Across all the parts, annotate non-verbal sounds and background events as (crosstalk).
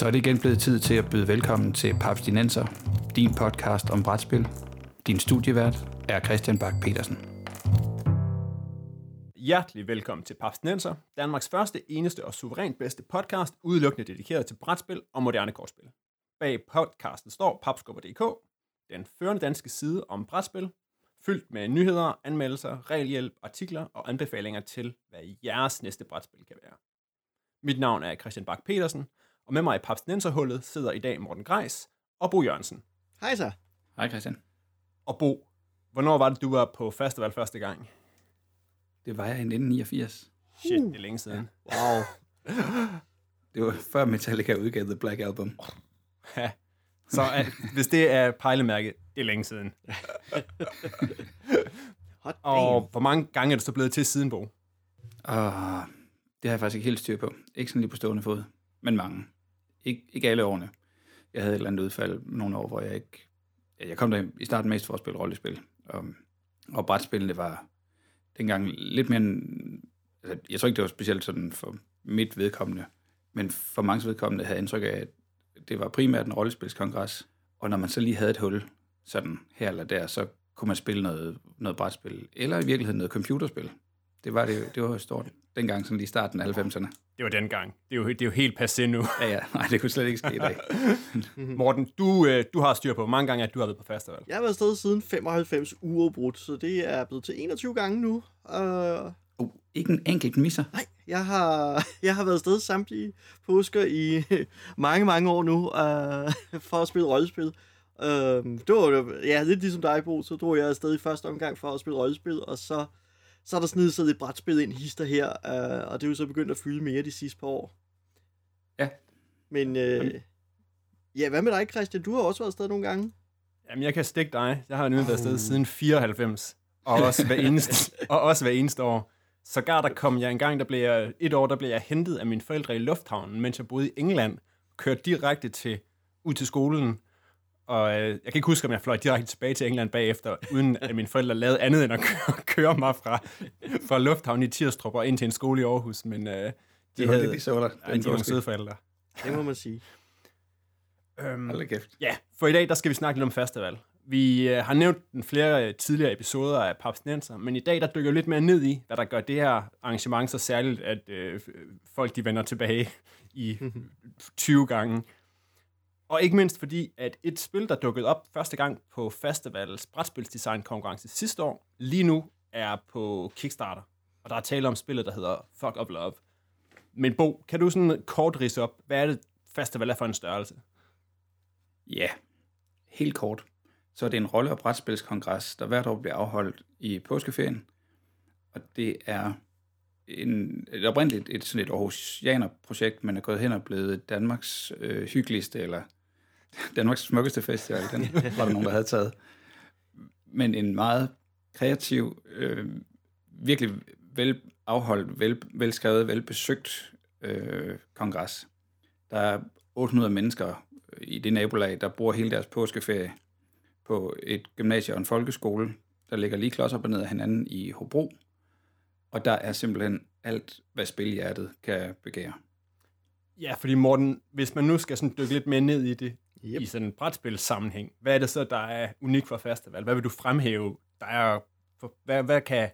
Så er det igen blevet tid til at byde velkommen til Papstinenser, din podcast om brætspil. Din studievært er Christian Bak petersen Hjertelig velkommen til Papstinenser, Danmarks første, eneste og suverænt bedste podcast, udelukkende dedikeret til brætspil og moderne kortspil. Bag podcasten står papskubber.dk, den førende danske side om brætspil, fyldt med nyheder, anmeldelser, regelhjælp, artikler og anbefalinger til, hvad jeres næste brætspil kan være. Mit navn er Christian Bak petersen og med mig i Papstinenserhullet sidder i dag Morten Greis og Bo Jørgensen. Hej så. Hej Christian. Og Bo, hvornår var det, du var på festival første gang? Det var jeg i 1989. Shit, det er længe siden. Wow. (laughs) Det var før Metallica udgav The Black Album. Ja. Så uh, hvis det er pejlemærket, det er længe siden. (laughs) Hot Og damn. hvor mange gange er du så blevet til siden, Bo? Og det har jeg faktisk ikke helt styr på. Ikke sådan lige på stående fod, men mange. Ikke, ikke alle årene. Jeg havde et eller andet udfald nogle år, hvor jeg ikke... Jeg kom der i starten mest for at spille rollespil. Og, og brætspillene var dengang lidt mere... En, altså, jeg tror ikke, det var specielt sådan for mit vedkommende, men for mange vedkommende havde jeg indtryk af, at det var primært en rollespilskongres, og når man så lige havde et hul, sådan her eller der, så kunne man spille noget, noget brætspil, eller i virkeligheden noget computerspil. Det var, det, det var jo stort dengang, sådan lige i starten af 90'erne. Det var dengang. Det er jo, det er jo helt passé nu. Ja, ja, nej, det kunne slet ikke ske i dag. (laughs) Morten, du, øh, du har styr på, hvor mange gange at du har været på festival. Jeg har været afsted siden 95 uafbrudt, så det er blevet til 21 gange nu. Uh, Uh, ikke en enkelt misser. nej, jeg har, (laughs) jeg har været afsted samtlige påsker i (laughs) mange, mange år nu uh, for at spille rollespil. Uh, det var jo- ja, lidt ligesom dig, Bo, så drog jeg afsted i første omgang for at spille rollespil, og så, så er der snedet sig lidt brætspil ind hister her, uh, og det er jo så begyndt at fylde mere de sidste par år. Ja. Men uh, ja, hvad med dig, Christian? Du har også været afsted nogle gange. Jamen, jeg kan stikke dig. Jeg har nemlig været afsted siden 94. Og også hver eneste, (laughs) og også hver eneste år. Sågar der kom jeg en gang, der blev jeg, et år, der blev jeg hentet af mine forældre i lufthavnen, mens jeg boede i England. Kørte direkte til, ud til skolen. Og øh, jeg kan ikke huske, om jeg fløj direkte tilbage til England bagefter, uden at mine forældre lavede andet end at køre, køre mig fra, fra lufthavnen i Tirstrup og ind til en skole i Aarhus. Men øh, de, Det var lidt i så der. ja, de var nogle søde forældre. Det må man sige. Øhm, Hold kæft. Ja, for i dag der skal vi snakke lidt om festival. Vi øh, har nævnt den flere øh, tidligere episoder af Papsnenser, men i dag der dykker vi lidt mere ned i, hvad der gør det her arrangement så særligt, at øh, folk de vender tilbage i (laughs) 20 gange. Og ikke mindst fordi, at et spil, der dukkede op første gang på Festivals brætspilsdesign konkurrence sidste år, lige nu er på Kickstarter. Og der er tale om spillet, der hedder Fuck Up Love. Men Bo, kan du sådan kort rise op, hvad er det festival er for en størrelse? Ja, helt kort. Så er det en rolle- og brætspilskongres, der hvert år bliver afholdt i påskeferien. Og det er en, et oprindeligt et, sådan et Aarhusianer-projekt, men er gået hen og blevet Danmarks øh, hyggeligste, eller Danmarks smukkeste festival. Den var der nogen, der havde taget. Men en meget kreativ, øh, virkelig vel afholdt, vel, velskrevet, velbesøgt øh, kongres. Der er 800 mennesker øh, i det nabolag, der bruger hele deres påskeferie på et gymnasie og en folkeskole, der ligger lige klods op og ned af hinanden i Hobro. Og der er simpelthen alt, hvad spilhjertet kan begære. Ja, fordi Morten, hvis man nu skal sådan dykke lidt mere ned i det, yep. I sådan en brætspilssammenhæng, hvad er det så, der er unikt for festival? Hvad vil du fremhæve? Der er, for, hvad, hvad, kan,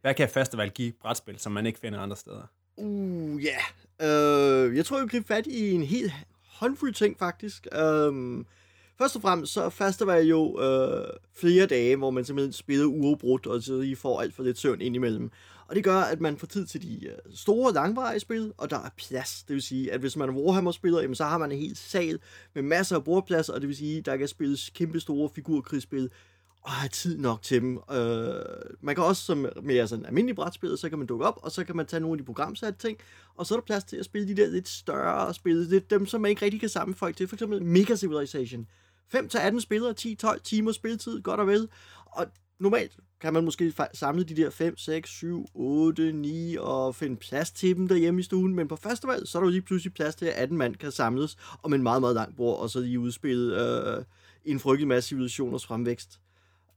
hvad kan festival give brætspil, som man ikke finder andre steder? Uh, ja. Yeah. Uh, jeg tror, jeg vil gribe fat i en helt håndfuld ting, faktisk. Um, først og fremmest, så er festival jo uh, flere dage, hvor man simpelthen spiller uafbrudt, og så I får alt for lidt søvn indimellem. Og det gør, at man får tid til de øh, store, langvarige spil, og der er plads. Det vil sige, at hvis man er Warhammer-spiller, jamen, så har man en hel sal med masser af bordplads, og det vil sige, at der kan spilles kæmpe store figurkrigsspil, og have tid nok til dem. Øh, man kan også som mere sådan almindelig brætspil, så kan man dukke op, og så kan man tage nogle af de programsatte ting, og så er der plads til at spille de der lidt større spil, lidt dem, som man ikke rigtig kan samle folk til, for eksempel Mega Civilization. 5-18 spillere, 10-12 timer spilletid, godt og vel, og normalt kan man måske samle de der 5, 6, 7, 8, 9 og finde plads til dem derhjemme i stuen, men på festival, så er der jo lige pludselig plads til, at 18 mand kan samles om en meget, meget lang bord, og så lige udspille øh, en frygtelig masse civilisationers fremvækst.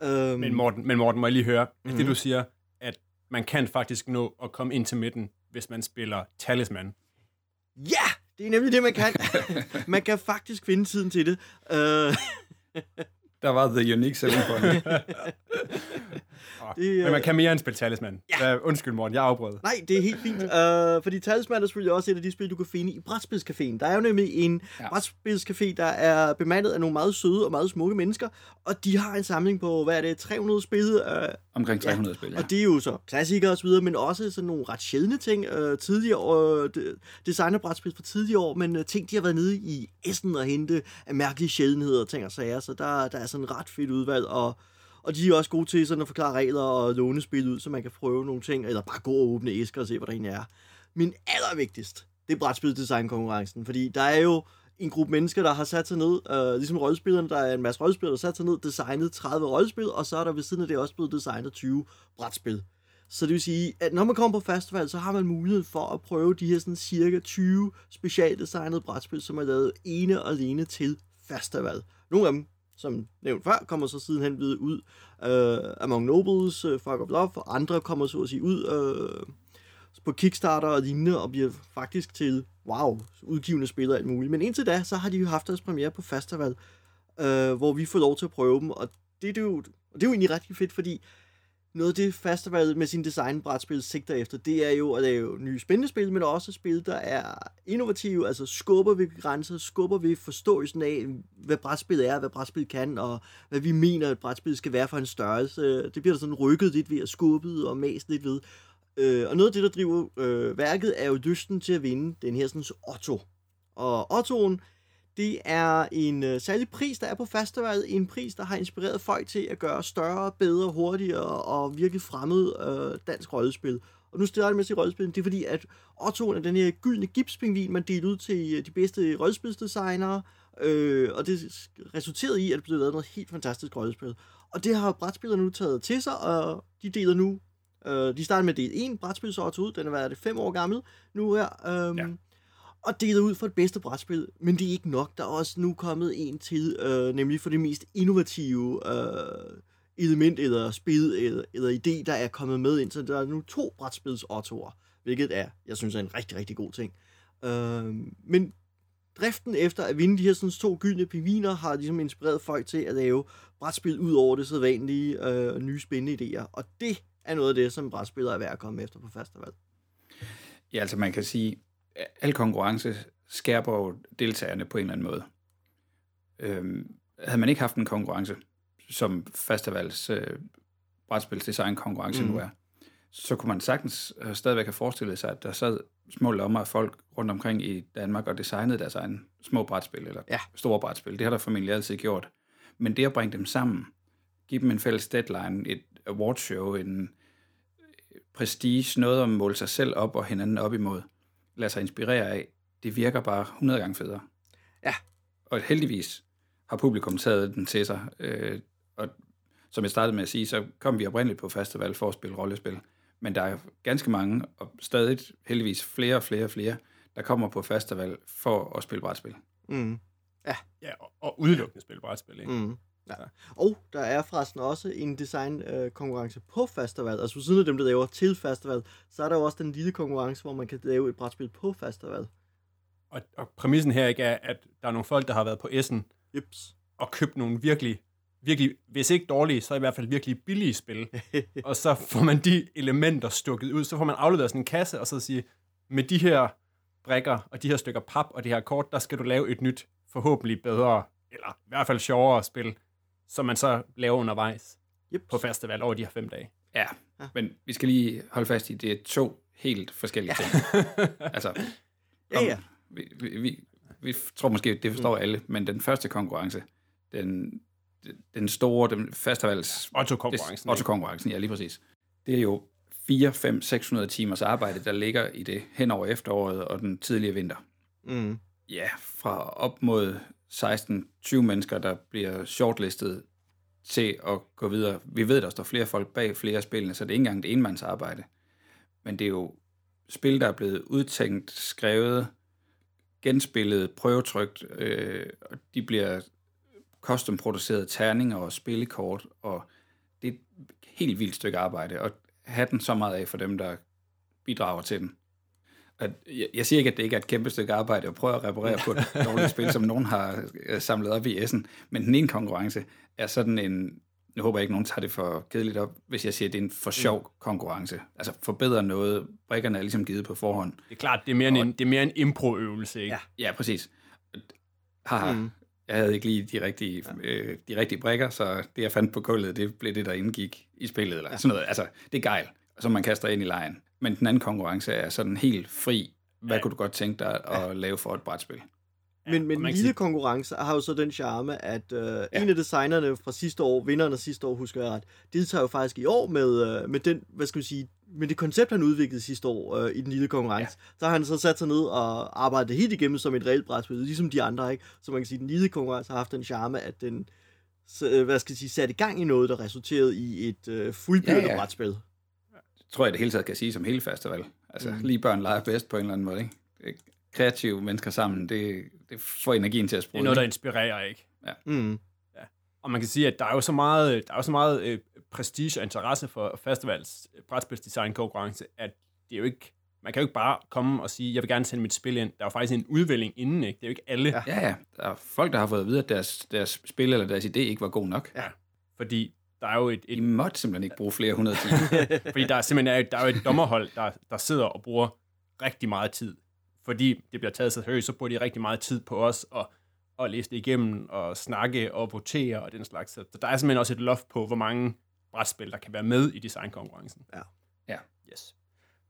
Um, Men Morten, men Morten må jeg lige høre, mm-hmm. det du siger, at man kan faktisk nå at komme ind til midten, hvis man spiller Talisman. Ja, Det er nemlig det, man kan. (laughs) man kan faktisk finde tiden til det. Uh, Der var the unique selling point. (laughs) Det, Men man øh, kan mere end spille Talisman. Ja. Uh, undskyld, Morten, jeg afbrød. Nej, det er helt fint. Uh, fordi Talisman er selvfølgelig også et af de spil, du kan finde i Brætspilscaféen. Der er jo nemlig en ja. Ja. Brætspilscafé, der er bemandet af nogle meget søde og meget smukke mennesker. Og de har en samling på, hvad er det, 300 spil. Uh, Omkring 300 spil, ja. Og det er jo så klassikere og så videre, men også sådan nogle ret sjældne ting. Øh, tidligere de, designerbrætspil fra tidligere år, men øh, ting, de har været nede i Essen og hente af mærkelige sjældenheder og ting og sager, så der, der er sådan ret fedt udvalg, og, og de er også gode til sådan at forklare regler og låne spil ud, så man kan prøve nogle ting, eller bare gå og åbne æsker og se, hvad der er. Men allervigtigst, det er brætspildesignkonkurrencen, fordi der er jo en gruppe mennesker, der har sat sig ned, øh, ligesom rollespillerne, der er en masse rollespillere, der har sat sig ned, designet 30 rollespil, og så er der ved siden af det også blevet designet 20 brætspil. Så det vil sige, at når man kommer på festival, så har man mulighed for at prøve de her sådan cirka 20 specialdesignede brætspil, som er lavet ene og alene til festival. Nogle af dem, som nævnt før, kommer så sidenhen videre ud øh, Among Nobles, øh, Fuck of Love, og andre kommer så at sige ud øh, på Kickstarter og lignende, og bliver faktisk til, wow, udgivende spil alt muligt. Men indtil da, så har de jo haft deres premiere på festival, øh, hvor vi får lov til at prøve dem, og det, det, er jo, og det er jo egentlig rigtig fedt, fordi noget af det festival med sin designbrætspil sigter efter, det er jo at lave nye spændende spil, men også spil, der er innovative, altså skubber vi grænser, skubber vi forståelsen af, hvad brætspil er, hvad brætspil kan, og hvad vi mener, at brætspil skal være for en størrelse. Det bliver der sådan rykket lidt ved at skubbet og mast lidt ved. Øh, og noget af det, der driver øh, værket, er jo lysten til at vinde den her sådan Otto. Og Ottoen, det er en øh, særlig pris, der er på festivalet. En pris, der har inspireret folk til at gøre større, bedre, hurtigere og virkelig fremmed øh, dansk rollespil. Og nu stiller jeg med at sige rollespil, det er fordi, at Ottoen er den her gyldne gipspingvin, man delte ud til øh, de bedste rollespilsdesignere, øh, og det resulterede i, at det blev lavet noget helt fantastisk rollespil. Og det har brætspillerne nu taget til sig, og de deler nu Øh, de startede med del 1, brætspilsåret ud, den er været 5 år gammel nu her. øh, ja. Og delet ud for det bedste brætspil, men det er ikke nok. Der er også nu kommet en til, øh, nemlig for det mest innovative øh, element eller spil eller, eller idé, der er kommet med ind. Så der er nu to brætspils hvilket er, jeg synes er en rigtig, rigtig god ting. Øh, men driften efter at vinde de her sådan, to gyldne pingviner har ligesom inspireret folk til at lave brætspil ud over det sædvanlige øh, nye spændende idéer. Og det er noget af det, som brætspillere er værd at komme efter på festival. Ja, altså man kan sige, al konkurrence skærper jo deltagerne på en eller anden måde. Øhm, havde man ikke haft en konkurrence, som festivals øh, brætspilsdesign konkurrence mm. nu er, så kunne man sagtens øh, stadigvæk have forestillet sig, at der sad små lommer af folk rundt omkring i Danmark og designede deres egen små brætspil, eller Ja. store brætspil. Det har der formentlig altid gjort. Men det at bringe dem sammen, give dem en fælles deadline, et awardshow, en øh, prestige, noget at måle sig selv op og hinanden op imod, lade sig inspirere af, det virker bare 100 gange federe. Ja. Og heldigvis har publikum taget den til sig. Øh, og som jeg startede med at sige, så kom vi oprindeligt på festival for at spille rollespil. Men der er ganske mange, og stadig heldigvis flere og flere og flere, der kommer på festival for at spille brætspil. Mm. Ja, og, og udelukkende spille brætspil, ikke? Mm. Ja. Og der er forresten også en design-konkurrence på festival. Altså på siden af dem, der laver til festival, så er der jo også den lille konkurrence, hvor man kan lave et brætspil på festival. Og, og præmissen her ikke er, at der er nogle folk, der har været på Essen Jeps. og købt nogle virkelig, virkelig, hvis ikke dårlige, så i hvert fald virkelig billige spil. (laughs) og så får man de elementer stukket ud. Så får man afleveret sådan en kasse, og så sige, med de her brækker og de her stykker pap og det her kort, der skal du lave et nyt, forhåbentlig bedre, eller i hvert fald sjovere spil, som man så laver undervejs Jeps. på festival over de her fem dage. Ja, Ja. men vi skal lige holde fast i, det er to helt forskellige ting. (laughs) altså, Ja, ja. Vi, vi, vi, vi tror måske, det forstår alle, men den første konkurrence, den, den store, den festivals... Otto-konkurrencen. Otto-konkurrencen, ja, lige præcis. Det er jo 4, 5, 600 timers arbejde, der ligger i det hen over efteråret og den tidlige vinter. Mm. Ja, fra op mod 16-20 mennesker, der bliver shortlistet til at gå videre. Vi ved, der står flere folk bag flere af spillene, så det er ikke engang et enmandsarbejde. Men det er jo spil, der er blevet udtænkt, skrevet, genspillet, prøvetrykt, øh, og de bliver custom produceret terninger og spillekort, og det er et helt vildt stykke arbejde, og have den så meget af for dem, der bidrager til den at jeg, jeg siger ikke, at det ikke er et kæmpe stykke arbejde at prøve at reparere på et (laughs) dårligt spil, som nogen har øh, samlet op i S'en, men den ene konkurrence er sådan en, nu håber jeg ikke, nogen tager det for kedeligt op, hvis jeg siger, at det er en for sjov konkurrence. Altså forbedre noget, brikkerne er ligesom givet på forhånd. Det er klart, det er mere en, det er mere en impro-øvelse, ikke? Ja. Ja, præcis. Haha, mm. jeg havde ikke lige de rigtige, øh, de rigtige brikker, så det, jeg fandt på gulvet, det blev det, der indgik i spillet, eller sådan noget. Altså, det er gejl, som man kaster ind i lejen. Men den anden konkurrence er sådan helt fri. Hvad ja. kunne du godt tænke dig at lave for et brætspil? Men, men man kan lille sige- konkurrence har jo så den charme, at øh, ja. en af designerne fra sidste år, vinderne sidste år, husker jeg ret, deltager jo faktisk i år med, øh, med den, hvad skal vi sige, med det koncept, han udviklede sidste år øh, i den lille konkurrence. Ja. Så har han så sat sig ned og arbejdet helt igennem som et reelt brætspil, ligesom de andre, ikke? Så man kan sige, at den lille konkurrence har haft den charme, at den så, øh, hvad skal jeg sige, satte i gang i noget, der resulterede i et øh, fuldbyrdet Ja, ja, ja. ja. brætspil. Tror jeg det hele taget kan sige som hele festival. Altså, mm. lige børn leger bedst på en eller anden måde, ikke? Kreative mennesker sammen, det, det får energien til at Det er noget, der inspirerer, ikke? Mm. Og man kan sige, at der er jo så meget, der er jo så meget øh, prestige og interesse for festivals øh, brætspilsdesign konkurrence, at det er jo ikke, man kan jo ikke bare komme og sige, jeg vil gerne sende mit spil ind. Der er jo faktisk en udvælgning inden, ikke? Det er jo ikke alle, ja. Ja, ja. Der er folk, der har fået at vide, at deres, deres spil eller deres idé ikke var god nok. Ja. fordi der er jo et, et måtte simpelthen ikke bruge flere hundrede timer. (laughs) fordi der er simpelthen der er jo et dommerhold, der, der sidder og bruger rigtig meget tid. Fordi det bliver taget så seriøst, så bruger de rigtig meget tid på os og, og læse det igennem og snakke og votere og den slags. Så der er simpelthen også et loft på, hvor mange brætspil, der kan være med i designkonkurrencen. Ja. Ja. Yes.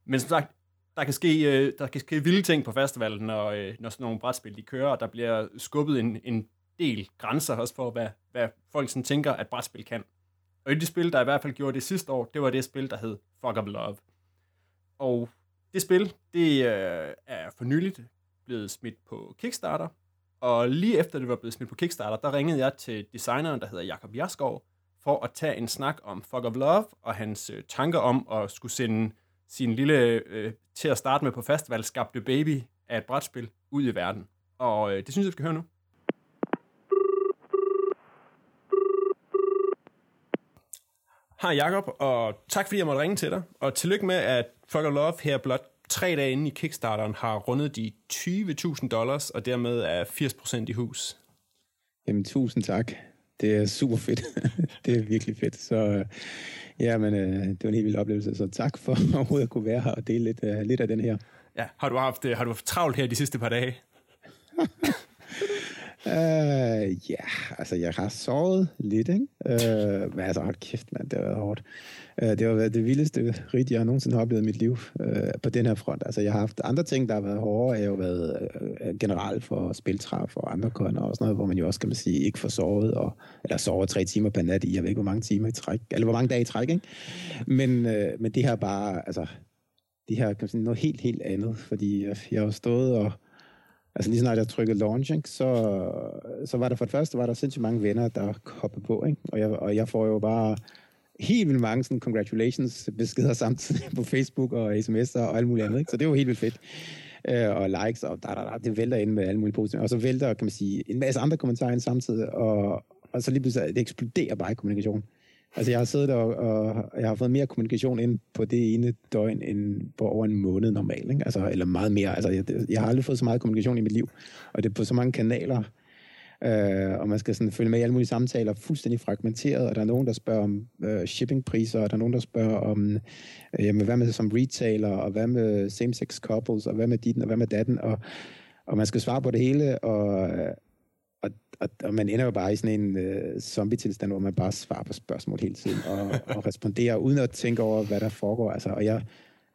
Men som sagt, der kan ske, øh, der kan ske vilde ting på festivalen, når, øh, når sådan nogle brætspil de kører, og der bliver skubbet en, en del grænser også for, hvad, hvad folk sådan tænker, at brætspil kan. Og et af de spil, der i hvert fald gjorde det sidste år, det var det spil, der hed Fuck Up Love. Og det spil, det øh, er for nyligt blevet smidt på Kickstarter, og lige efter det var blevet smidt på Kickstarter, der ringede jeg til designeren, der hedder Jakob Jaskov, for at tage en snak om Fuck of Love, og hans øh, tanker om at skulle sende sin lille, øh, til at starte med på festival, skabte baby af et brætspil ud i verden. Og øh, det synes jeg, vi skal høre nu. Hej Jakob, og tak fordi jeg måtte ringe til dig. Og tillykke med, at Fuck of Love her blot tre dage inde i Kickstarteren har rundet de 20.000 dollars, og dermed er 80% i hus. Jamen, tusind tak. Det er super fedt. (laughs) det er virkelig fedt. Så øh, ja, men øh, det var en helt vild oplevelse. Så tak for (laughs) overhovedet at kunne være her og dele lidt, øh, lidt af den her. Ja, har du haft, har du haft travlt her de sidste par dage? (laughs) Uh, ja, altså jeg har sovet lidt, ikke? Uh, men altså, hold kæft, mand, det har været hårdt. Uh, det har været det vildeste rit, jeg nogensinde har oplevet i mit liv uh, på den her front. Altså, jeg har haft andre ting, der har været hårdere. Jeg har jo været uh, general for spiltræf og andre kunder og sådan noget, hvor man jo også, kan man sige, ikke får sovet, og, eller sover tre timer per nat i, jeg ved ikke, hvor mange timer i træk, eller hvor mange dage i træk, ikke? Men, uh, men det her bare, altså, det her kan man sige, noget helt, helt andet, fordi jeg, jeg har stået og Altså lige snart jeg trykkede launch, ikke, så, så var der for det første var der sindssygt mange venner, der hoppede på, ikke? Og, jeg, og jeg får jo bare helt vildt mange sådan congratulations beskeder samtidig på Facebook og sms'er og alt muligt andet, ikke? Så det var helt vildt fedt. Øh, og likes, og da, da, da, det vælter ind med alle mulige positive. Og så vælter, kan man sige, en masse andre kommentarer ind samtidig, og, og så lige pludselig, det eksploderer bare i kommunikation. Altså, jeg har siddet og, og jeg har fået mere kommunikation ind på det ene døgn, end på over en måned normalt, ikke? Altså, eller meget mere. Altså, jeg, jeg har aldrig fået så meget kommunikation i mit liv, og det er på så mange kanaler, øh, og man skal sådan følge med i alle mulige samtaler, fuldstændig fragmenteret, og der er nogen, der spørger om øh, shippingpriser, og der er nogen, der spørger om, øh, jamen, hvad med som retailer, og hvad med same-sex couples, og hvad med ditten, og hvad med datten, og, og man skal svare på det hele, og, øh, og, og, man ender jo bare i sådan en øh, zombie-tilstand, hvor man bare svarer på spørgsmål hele tiden, og, (laughs) og responderer uden at tænke over, hvad der foregår. Altså, og jeg,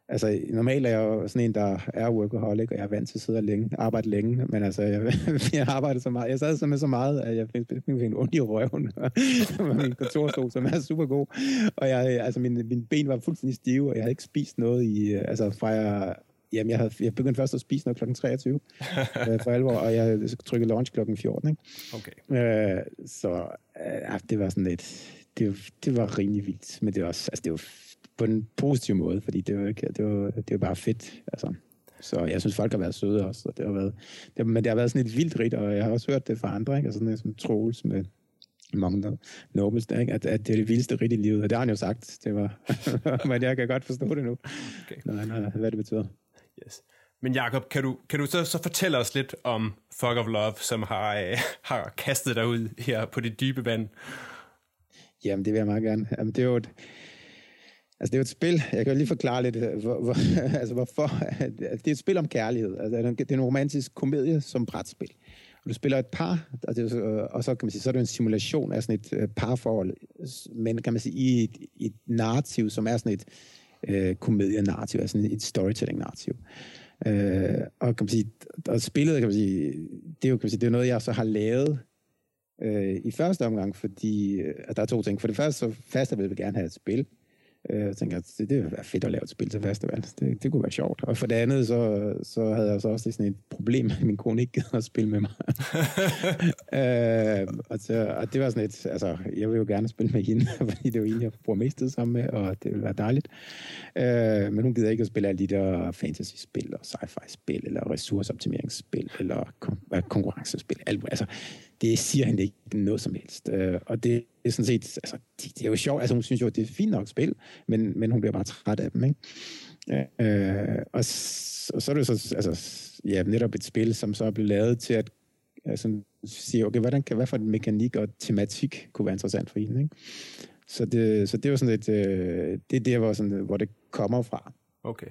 altså, normalt er jeg jo sådan en, der er workaholic, og jeg er vant til at sidde og længe, arbejde længe, men altså, jeg, (laughs) jeg arbejder så meget. Jeg sad simpelthen så meget, at jeg fik, fik en ondt i røven med min kontorstol, som er super god. Og jeg, altså, mine, mine ben var fuldstændig stive, og jeg havde ikke spist noget i, altså, fra jeg Jamen, jeg, havde, jeg begyndte først at spise noget klokken 23 (laughs) øh, for alvor, og jeg trykkede launch klokken 14. Ikke? Okay. Øh, så øh, ja, det var sådan lidt, det, det var rimelig vildt, men det var også, altså det var på en positiv måde, fordi det var, ikke, det var, det var bare fedt, altså. Så jeg synes, folk har været søde også, og det har været, det, men det har været sådan et vildt rigt, og jeg har også hørt det fra andre, ikke? Altså sådan som Troels med mange Nobles, ikke? At, at det er det vildeste rigt i livet, og det har han jo sagt, det var, (laughs) men jeg kan godt forstå det nu, Okay. når han har, hvad det betyder. Yes. Men Jakob, kan du, kan du så, så fortælle os lidt om Fog of Love, som har, øh, har kastet dig ud her på det dybe vand? Jamen, det vil jeg meget gerne. Jamen, det er jo et, altså, det er jo et spil. Jeg kan lige forklare lidt, øh, hvor, hvor, (laughs) altså, hvorfor. Det er et spil om kærlighed. Altså, det er en romantisk komedie som brætspil. Og du spiller et par, og, det, og så kan man sige, så er det en simulation af sådan et øh, parforhold, men kan man sige, i et, et narrativ, som er sådan et øh, komedienarrativ, altså et storytelling-narrativ. Øh, og kan man sige, og spillet, kan man sige, det er jo kan man sige, det er noget, jeg så har lavet øh, i første omgang, fordi øh, at der er to ting. For det første, så fast vil gerne have et spil, Øh, jeg tænker, at det, det ville være fedt at lave et spil til festival. Det, det kunne være sjovt. Og for det andet, så, så havde jeg så også sådan et problem, at min kone ikke gad at spille med mig. (laughs) øh, og, så, og det var sådan et, altså, jeg vil jo gerne spille med hende, (laughs) fordi det er jo en, jeg bruger mest tid sammen med, og det vil være dejligt. Øh, men hun gider ikke at spille alle de der fantasy-spil, og sci-fi-spil, eller ressourceoptimeringsspil, eller kon- konkurrencespil. Altså, det siger hende ikke noget som helst. Øh, og det er sådan set, altså, det, det er jo sjovt, altså hun synes jo, det er fint nok spil, men, men hun bliver bare træt af dem, ikke? Øh, og, og så er det så, altså, ja, netop et spil, som så er blevet lavet til at altså, sige, okay, hvordan kan, hvad for en mekanik og tematik kunne være interessant for hende, ikke? Så det, så det var sådan et, øh, det er der, hvor, sådan, hvor det kommer fra. Okay.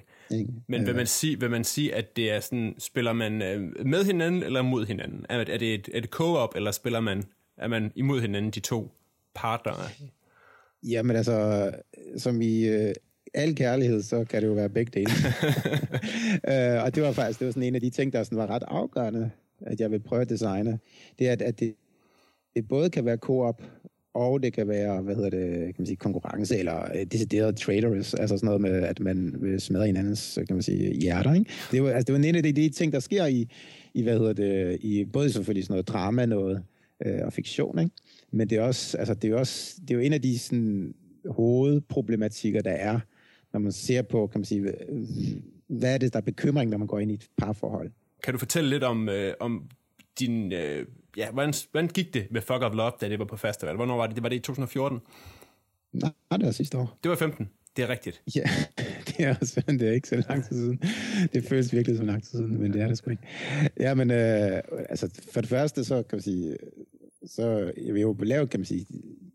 Men vil man, sige, vil man sige, at det er sådan, spiller man øh, med hinanden eller mod hinanden? Er, er det et, det co-op, eller spiller man, er man imod hinanden, de to partnere? Jamen altså, som i uh, al kærlighed, så kan det jo være begge dele. uh, (laughs) og det var faktisk det var sådan en af de ting, der sådan var ret afgørende, at jeg vil prøve at designe. Det er, at, at det, det både kan være co-op, og det kan være, hvad hedder det, kan man sige, konkurrence, eller uh, decideret traders, altså sådan noget med, at man vil smadre hinandens, kan man sige, hjerter, ikke? Det var, altså, det var en af de, de ting, der sker i, i, hvad hedder det, i både selvfølgelig sådan noget drama, noget, øh, og fiktion, ikke? Men det er også, altså, det er også, det er jo en af de sådan, hovedproblematikker, der er, når man ser på, kan man sige, hvad er det, der er bekymring, når man går ind i et parforhold. Kan du fortælle lidt om, øh, om din, øh, ja, hvordan, hvordan gik det med Fuck of Love, da det var på festival? Hvornår var det? Det var det i 2014? Nej, det var sidste år. Det var 15. Det er rigtigt. Ja, (laughs) det er også, det er ikke så lang tid siden. Det føles virkelig som lang tid siden, men det er det sgu ikke. Ja, men øh, altså, for det første, så kan man sige, så jeg vil jo lave, kan man sige,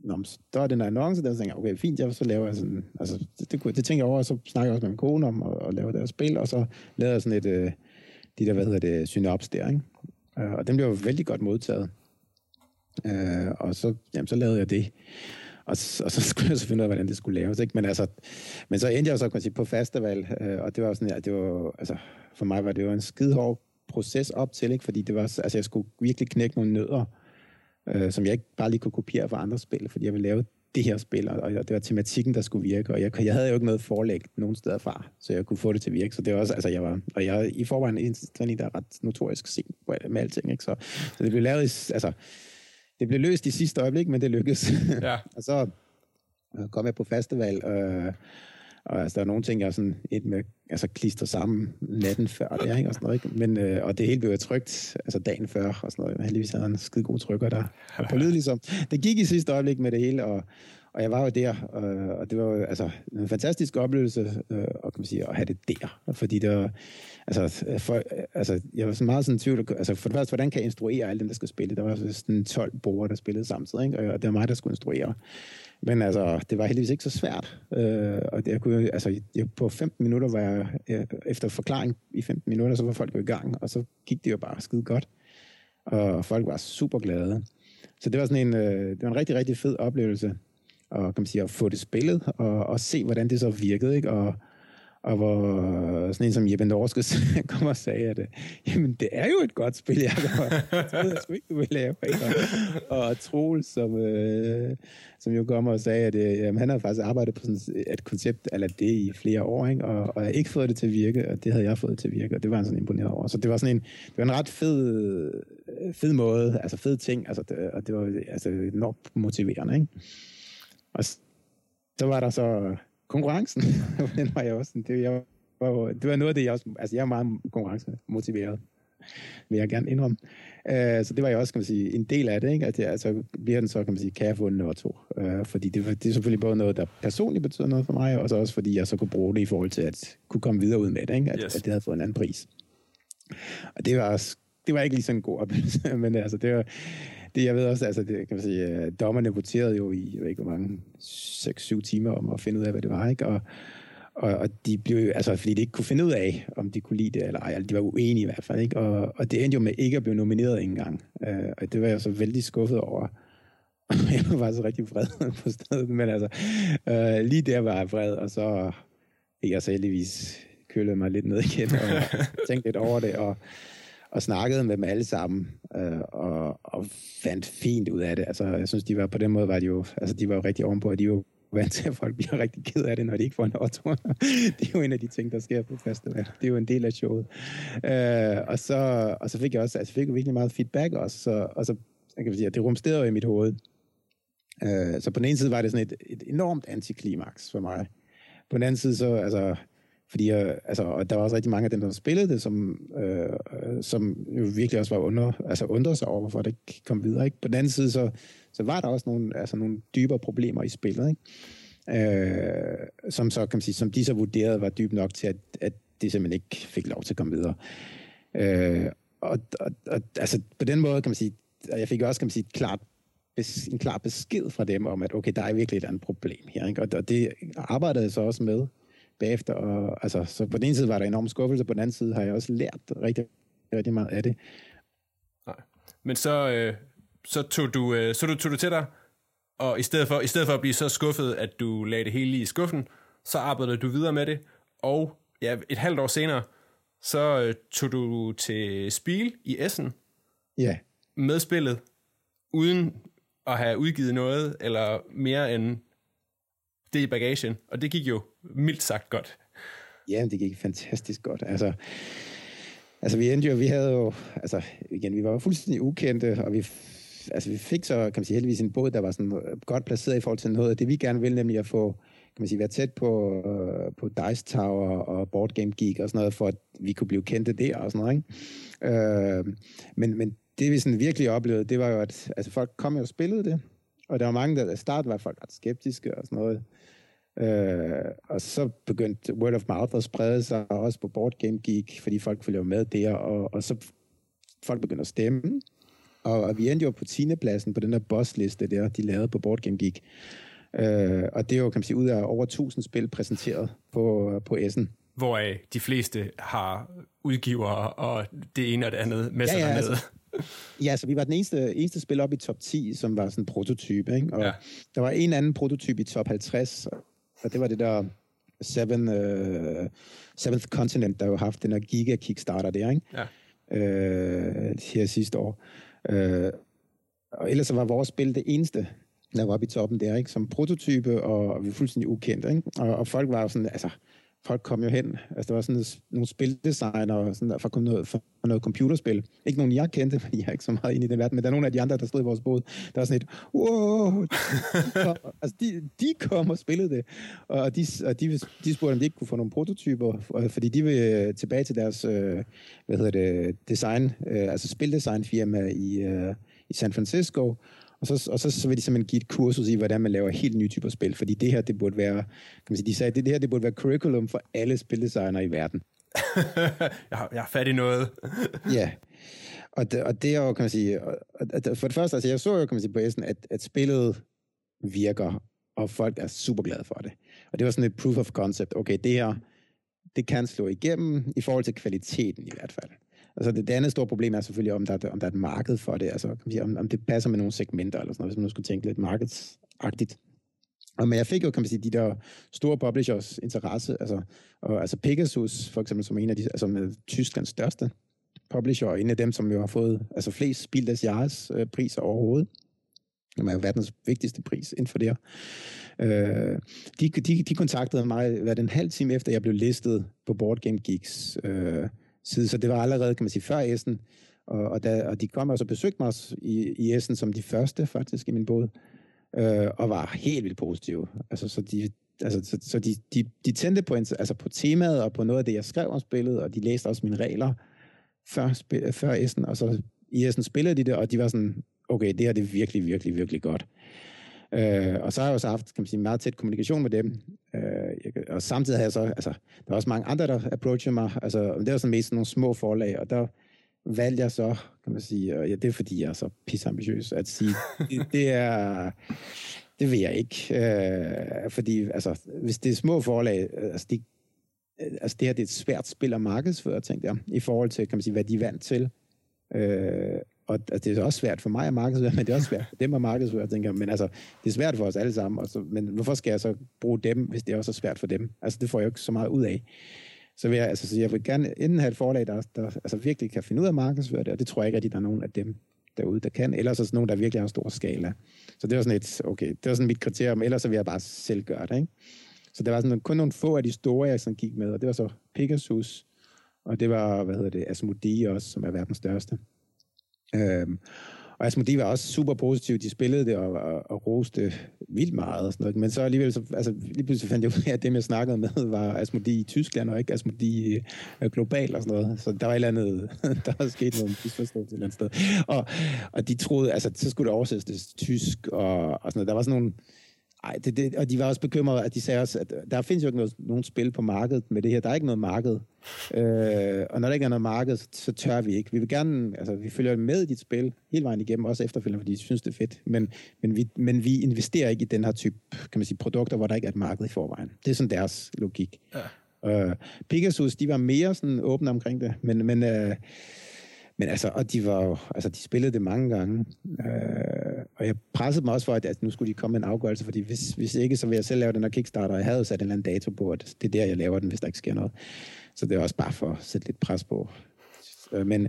Nå, der er den annonce, der tænker okay, fint, jeg så laver jeg sådan, altså, det, det, det tænker jeg over, og så snakker jeg også med min kone om, og, og laver deres spil, og så lavede jeg sådan et, øh, de der, hvad hedder det, synops der, ikke? Øh, og den blev vældig godt modtaget. Øh, og så, jamen, så lavede jeg det. Og, og så (laughs) skulle jeg så finde ud af, hvordan det skulle laves. Ikke? Men, altså, men så endte jeg så kan man sige, på festival, øh, og det var sådan, ja, det var, altså, for mig var det jo en skide hård proces op til, ikke? fordi det var, altså, jeg skulle virkelig knække nogle nødder, øh, som jeg ikke bare lige kunne kopiere fra andre spil, fordi jeg ville lave det her spil, og det var tematikken, der skulle virke, og jeg, jeg havde jo ikke noget forlæg nogen steder fra, så jeg kunne få det til at virke, så det var også, altså jeg var, og jeg i forvejen en der er ret notorisk sent med alting, ikke? Så, så det blev lavet, i, altså, det blev løst i sidste øjeblik, men det lykkedes. Ja. (laughs) og så kom jeg på festival, øh, og altså, der er nogle ting, jeg er sådan et med altså, klister sammen natten før det, ikke? Og, sådan noget, ikke? Men, øh, og det hele blev trygt altså dagen før, og sådan noget. Heldigvis havde jeg en skide god trykker der. På lyd, ligesom. Det gik i sidste øjeblik med det hele, og, og jeg var jo der, og, og det var jo altså, en fantastisk oplevelse øh, og, kan man sige, at have det der. Fordi det var, altså, for, altså, jeg var sådan meget sådan tvivl, altså for det første, hvordan kan jeg instruere alle dem, der skal spille? Der var sådan 12 borgere, der spillede samtidig, ikke? og det var mig, der skulle instruere. Men altså, det var heldigvis ikke så svært. Øh, og det, jeg kunne, altså, jeg, på 15 minutter var jeg, jeg, efter forklaring i 15 minutter, så var folk jo i gang, og så gik det jo bare skide godt. Og folk var super glade. Så det var sådan en, øh, det var en rigtig, rigtig fed oplevelse og kan man sige, at få det spillet, og, og se, hvordan det så virkede, ikke? Og, og hvor sådan en som Jeppe Norskes (laughs) kom og sagde, at jamen, det er jo et godt spil, jeg (laughs) jeg sgu ikke, du vil lave. Og, Troels, som, øh, som jo kom og sagde, at øh, jamen, han har faktisk arbejdet på sådan et koncept eller det i flere år, ikke? Og, og jeg ikke fået det til at virke, og det havde jeg fået til at virke, og det var han sådan imponeret over. Så det var sådan en, det var en ret fed, fed måde, altså fed ting, altså det, og det var altså enormt motiverende, ikke? Og så var der så konkurrencen. (laughs) den var jeg også, det, jeg var, det var noget af det, jeg også, altså jeg er meget konkurrencemotiveret, vil jeg gerne indrømme. Uh, så det var jeg også, kan man sige, en del af det, ikke? At jeg, altså, bliver den så, kan man sige, kan jeg få en nummer to? Uh, fordi det, det er selvfølgelig både noget, der personligt betyder noget for mig, og så også fordi jeg så kunne bruge det i forhold til at kunne komme videre ud med det, ikke? At, yes. at det havde fået en anden pris. Og det var, også, det var ikke lige sådan en god oplevelse, (laughs) men altså, det var, det, jeg ved også, altså, det, kan man sige, øh, dommerne voterede jo i, jeg ved ikke hvor mange, 6-7 timer om at finde ud af, hvad det var, ikke? Og, og, og de blev altså, fordi de ikke kunne finde ud af, om de kunne lide det eller ej, altså, de var uenige i hvert fald, ikke? Og, og det endte jo med ikke at blive nomineret engang, uh, og det var jeg så vældig skuffet over. (laughs) jeg var så rigtig vred (laughs) på stedet, men altså, uh, lige der var jeg vred, og så fik jeg så heldigvis kølet mig lidt ned igen, og (laughs) tænkte lidt over det, og og snakkede med dem alle sammen, øh, og, og fandt fint ud af det. Altså, jeg synes, de var på den måde, var de jo, altså, de var jo rigtig ovenpå, og de var vant til, at folk bliver (laughs) rigtig ked af det, når de ikke får en otto. (laughs) det er jo en af de ting, der sker på festival. Det er jo en del af showet. Øh, og, så, og så fik jeg også, altså fik jeg virkelig meget feedback også, så, og så jeg kan sige, at det rumsterede i mit hoved. Øh, så på den ene side var det sådan et, et enormt antiklimaks for mig. På den anden side så, altså, fordi jeg, altså, og der var også rigtig mange af dem, der spillede det, som, øh, øh, som jo virkelig også var under, altså undrede sig over, hvorfor det ikke kom videre. Ikke? På den anden side, så, så var der også nogle, altså, nogle dybere problemer i spillet, ikke? Øh, som, så, kan man sige, som de så vurderede var dybt nok til, at, at det simpelthen ikke fik lov til at komme videre. Øh, og, og, og altså, på den måde kan man sige, og jeg fik også kan man sige, klart en klar besked fra dem om, at okay, der er virkelig et andet problem her. Ikke? Og det arbejdede jeg så også med bagefter. Og, altså, så på den ene side var der enorm skuffelse, på den anden side har jeg også lært rigtig, rigtig meget af det. Nej. Men så, øh, så, tog du, øh, så du, tog du til dig, og i stedet, for, i stedet for at blive så skuffet, at du lagde det hele i skuffen, så arbejdede du videre med det, og ja, et halvt år senere, så øh, tog du til Spil i Essen ja. med spillet, uden at have udgivet noget, eller mere end det i bagagen, og det gik jo mildt sagt godt. Ja, det gik fantastisk godt. Altså, altså vi endte jo, vi havde jo, altså igen, vi var jo fuldstændig ukendte, og vi, altså vi fik så, kan man sige, heldigvis en båd, der var sådan øh, godt placeret i forhold til noget af det, vi gerne ville, nemlig at få, kan man sige, være tæt på, øh, på Dice Tower og Board Game Geek og sådan noget, for at vi kunne blive kendte der og sådan noget, ikke? Øh, men, men det vi sådan virkelig oplevede, det var jo, at altså, folk kom jo og spillede det, og der var mange, der i starten var folk ret skeptiske og sådan noget. Øh, og så begyndte word of mouth at sprede sig også på Board Game Geek, fordi folk følger med der, og, og så folk begyndte at stemme. Og, og vi endte jo på 10. pladsen på den der bossliste der, de lavede på Board Game Geek. Øh, og det er jo, kan man sige, ud af over 1000 spil præsenteret på, på S'en. Hvor de fleste har udgivere og det ene og det andet med ja, sig ja, dernede. Altså, Ja, så vi var den eneste, eneste spil op i top 10, som var sådan en prototype, ikke? Og ja. der var en anden prototype i top 50, og det var det der Seven, uh, Seventh Continent, der jo haft den her giga Kickstarter der, ikke? Ja. Uh, her sidste år. Uh, og ellers så var vores spil det eneste, der var oppe i toppen der, ikke? Som prototype, og, og vi var fuldstændig ukendt, ikke? Og, og folk var jo sådan, altså, folk kom jo hen. Altså, der var sådan nogle spildesigner, og sådan der, for, noget, for noget computerspil. Ikke nogen, jeg kendte, fordi jeg er ikke så meget inde i den verden, men der er nogle af de andre, der stod i vores båd, der var sådan et, wow! (laughs) altså, de, de kom og spillede det, og de, og de, de spurgte, om de ikke kunne få nogle prototyper, fordi de vil tilbage til deres, øh, hvad hedder det, design, øh, altså spildesignfirma i, øh, i San Francisco, og så, og så, så vil de simpelthen give et kursus i, hvordan man laver helt nye typer spil, fordi det her, det burde være, kan man sige, de sagde, det, det her, det burde være curriculum for alle spildesigner i verden. (laughs) jeg, har, jeg har fat i noget. (laughs) ja, og det, og det er jo, kan man sige, og, og for det første, altså jeg så jo, kan man sige på Essen, at, at spillet virker, og folk er super glade for det. Og det var sådan et proof of concept. Okay, det her, det kan slå igennem i forhold til kvaliteten i hvert fald. Altså det, det andet store problem er selvfølgelig, om der, er, om der er et marked for det, altså kan sige, om, om det passer med nogle segmenter eller sådan noget, hvis man nu skulle tænke lidt markedsagtigt. Og men jeg fik jo, kan man sige, de der store publishers interesse, altså, og, altså Pegasus for eksempel, som en af de, altså med Tysklands største publisher, og en af dem, som jo har fået altså flest Spil des Jahres øh, priser overhovedet, som er jo verdens vigtigste pris inden for det her. Øh, de, de, de kontaktede mig hvad den halv time efter, jeg blev listet på Board Game Geeks øh, side, så det var allerede, kan man sige, før Essen, og, og, da, og de kom også og besøgte mig i, i Essen som de første, faktisk, i min båd, øh, og var helt vildt positive. Altså, så de, altså, så, så de, de, de tændte på, altså på temaet og på noget af det, jeg skrev om spillet, og de læste også mine regler før, før Essen, og så i Essen spillede de det, og de var sådan, okay, det her det er virkelig, virkelig, virkelig godt. Øh, og så har jeg også haft kan man sige, meget tæt kommunikation med dem. Øh, jeg, og samtidig har jeg så, altså, der er også mange andre, der approacher mig. Altså, det er så mest nogle små forlag, og der valgte jeg så, kan man sige, og ja, det er fordi, jeg er så pisseambitiøs, at sige, det, (laughs) det er, det vil jeg ikke. Øh, fordi, altså, hvis det er små forlag, altså, de, altså det her det er et svært spil at markedsføre, tænkte jeg, i forhold til, kan man sige, hvad de er vant til. Øh, og altså, det er også svært for mig at markedsføre, (laughs) men det er også svært for dem at markedsføre, tænker. Men altså, det er svært for os alle sammen. Altså, men hvorfor skal jeg så bruge dem, hvis det er også svært for dem? Altså, det får jeg jo ikke så meget ud af. Så vil jeg, altså, så jeg vil gerne enten have et forlag, der, der altså, virkelig kan finde ud af at markedsføre det, og det tror jeg ikke, at der er nogen af dem derude, der kan. Ellers er sådan nogen, der virkelig har en stor skala. Så det var sådan et, okay, det var sådan mit kriterium, ellers så vil jeg bare selv gøre det, ikke? Så der var sådan kun nogle få af de store, jeg sådan gik med, og det var så Pegasus, og det var, hvad hedder det, Asmodee også, som er verdens største. Øhm, og Asmodee var også super positiv. De spillede det og, og, og roste vildt meget. Og sådan noget. Men så alligevel, så, altså, lige pludselig fandt jeg ud af, at dem, jeg snakkede med, (laughs) var Asmodee i Tyskland, og ikke Asmodee øh, global og sådan noget. Så der var et eller andet, (laughs) der var sket noget misforståelse et eller andet sted. Og, og de troede, altså, så skulle det oversættes til tysk, og, og sådan noget. Der var sådan nogle, ej, det, det, og de var også bekymrede, at de sagde også, at der findes jo ikke noget, nogen spil på markedet med det her. Der er ikke noget marked. Øh, og når der ikke er noget marked, så, så tør vi ikke. Vi vil gerne, altså vi følger med i dit spil hele vejen igennem, også efterfølgende, fordi vi synes, det er fedt. Men, men, vi, men vi investerer ikke i den her type, kan man sige, produkter, hvor der ikke er et marked i forvejen. Det er sådan deres logik. Ja. Øh, Pegasus, de var mere sådan åbne omkring det, men, men øh, men altså, og de var jo, altså, de spillede det mange gange. Øh, og jeg pressede mig også for, at, at nu skulle de komme med en afgørelse, fordi hvis, hvis ikke, så vil jeg selv lave den her Kickstarter, og jeg havde sat en eller anden dato på, at det er der, jeg laver den, hvis der ikke sker noget. Så det er også bare for at sætte lidt pres på. Øh, men,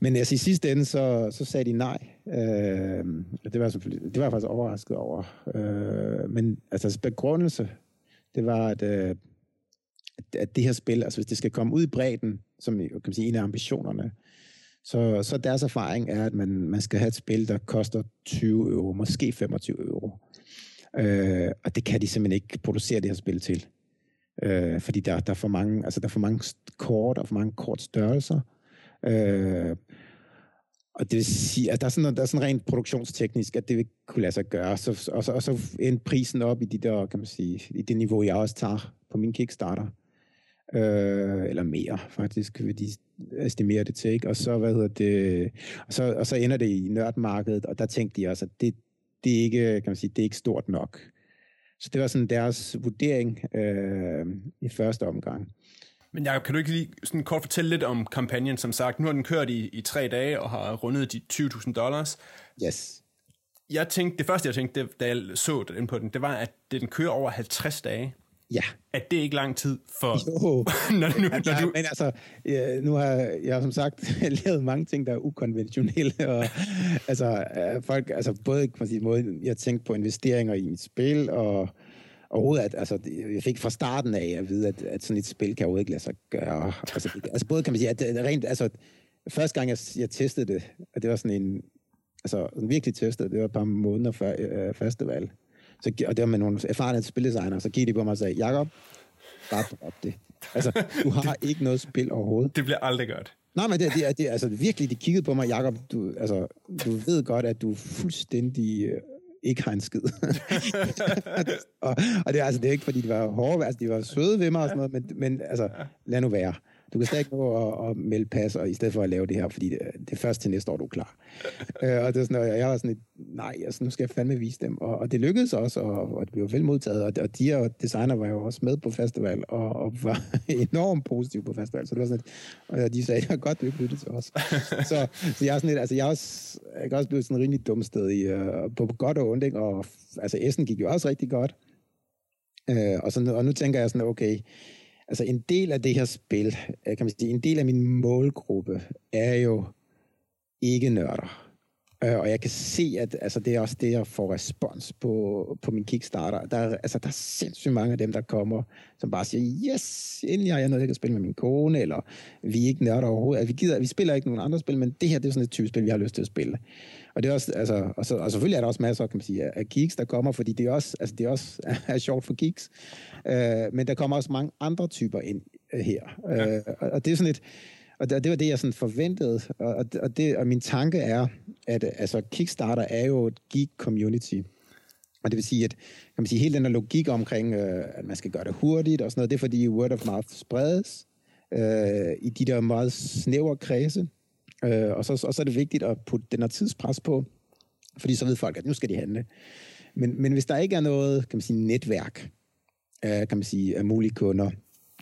men altså, i sidste ende, så, så sagde de nej. Øh, det, var selvfølgelig, det var jeg faktisk overrasket over. Øh, men altså, altså, begrundelse, det var, at, øh, at det her spil, altså hvis det skal komme ud i bredden, som kan man sige, en af ambitionerne, så, så deres erfaring er, at man, man skal have et spil, der koster 20 euro, måske 25 euro. Øh, og det kan de simpelthen ikke producere det her spil til. Øh, fordi der, der, er for mange, altså der er for mange kort og for mange kort størrelser. Øh, og det vil sige, at der er sådan, der er sådan rent produktionsteknisk, at det vil kunne lade sig gøre. Så, og, så, og så endte prisen op i, de der, kan man sige, i det niveau, jeg også tager på min Kickstarter øh, eller mere faktisk, vil de estimere det til, ikke? Og så, hvad hedder det, og så, og så ender det i nørdmarkedet, og der tænkte de også, at det, det er ikke, kan man sige, det er ikke stort nok. Så det var sådan deres vurdering øh, i første omgang. Men Jacob, kan du ikke lige sådan kort fortælle lidt om kampagnen? Som sagt, nu har den kørt i, i tre dage og har rundet de 20.000 dollars. Yes. Jeg tænkte, det første jeg tænkte, da jeg så den på den, det var, at den kører over 50 dage. Ja. At det ikke lang tid for... Jo. (laughs) når, nu, ja, når du... Men altså, ja, nu har jeg som sagt (laughs) lavet mange ting, der er ukonventionelle, (laughs) og altså, folk, altså både man sige, måde, jeg tænkte på investeringer i mit spil, og overhovedet, at altså, jeg fik fra starten af at vide, at, at sådan et spil kan overhovedet ikke lade sig gøre. Altså, altså både kan man sige, at rent, altså, første gang jeg, jeg testede det, at det var sådan en, altså virkelig testet, det var et par måneder før øh, festival, så, og det var med nogle erfarne spildesigner, så kiggede de på mig og sagde, Jacob, bare drop det. Altså, du (laughs) har ikke noget spil overhovedet. Det bliver aldrig godt. Nej, men det, det, det, altså virkelig, de kiggede på mig, Jacob, du, altså, du ved godt, at du fuldstændig øh, ikke har en skid. (laughs) og, og det, altså, det er ikke, fordi de var hårde, altså, de var søde ved mig og sådan noget, men, men altså, lad nu være du kan stadig nå at, at melde pas, og i stedet for at lave det her, fordi det, det er først til næste år, du er klar. (laughs) øh, og det er sådan, og jeg var sådan et, nej, altså, nu skal jeg fandme vise dem. Og, og det lykkedes også, og, og det blev vel modtaget, og, og de her designer var jo også med på festival, og, og var (laughs) enormt positive på festival, så det var sådan et, og de sagde, jeg godt, du ikke lyttet til os. (laughs) så, så jeg er sådan et, altså jeg er også, jeg er også blevet sådan en rimelig dum sted i, uh, på godt og ondt, ikke? og altså Essen gik jo også rigtig godt. Uh, og, sådan, og nu tænker jeg sådan, okay, altså en del af det her spil, øh, kan man sige, en del af min målgruppe er jo ikke nørder. Øh, og jeg kan se, at altså, det er også det, jeg får respons på, på min Kickstarter. Der er, altså, der er sindssygt mange af dem, der kommer, som bare siger, yes, endelig har jeg noget, jeg kan spille med min kone, eller vi er ikke nørder overhovedet. Altså, vi, gider, vi spiller ikke nogen andre spil, men det her det er sådan et type spil, vi har lyst til at spille. Og, det er også, altså, og, så, og selvfølgelig er der også masser kan man sige, af geeks, der kommer, fordi det er også, altså, det er også (laughs) er sjovt for geeks. Uh, men der kommer også mange andre typer ind uh, her. Ja. Uh, og, og det er sådan et, og det, det var det, jeg sådan forventede. Og, og, det, og min tanke er, at altså, Kickstarter er jo et geek community. Og det vil sige, at kan man sige, hele den der logik omkring, øh, at man skal gøre det hurtigt og sådan noget, det er fordi word of mouth spredes øh, i de der meget snævre kredse. Øh, og, så, og så er det vigtigt at putte den her tidspres på, fordi så ved folk, at nu skal de handle. Men, men hvis der ikke er noget, kan man sige, netværk, øh, kan man sige, af mulige kunder,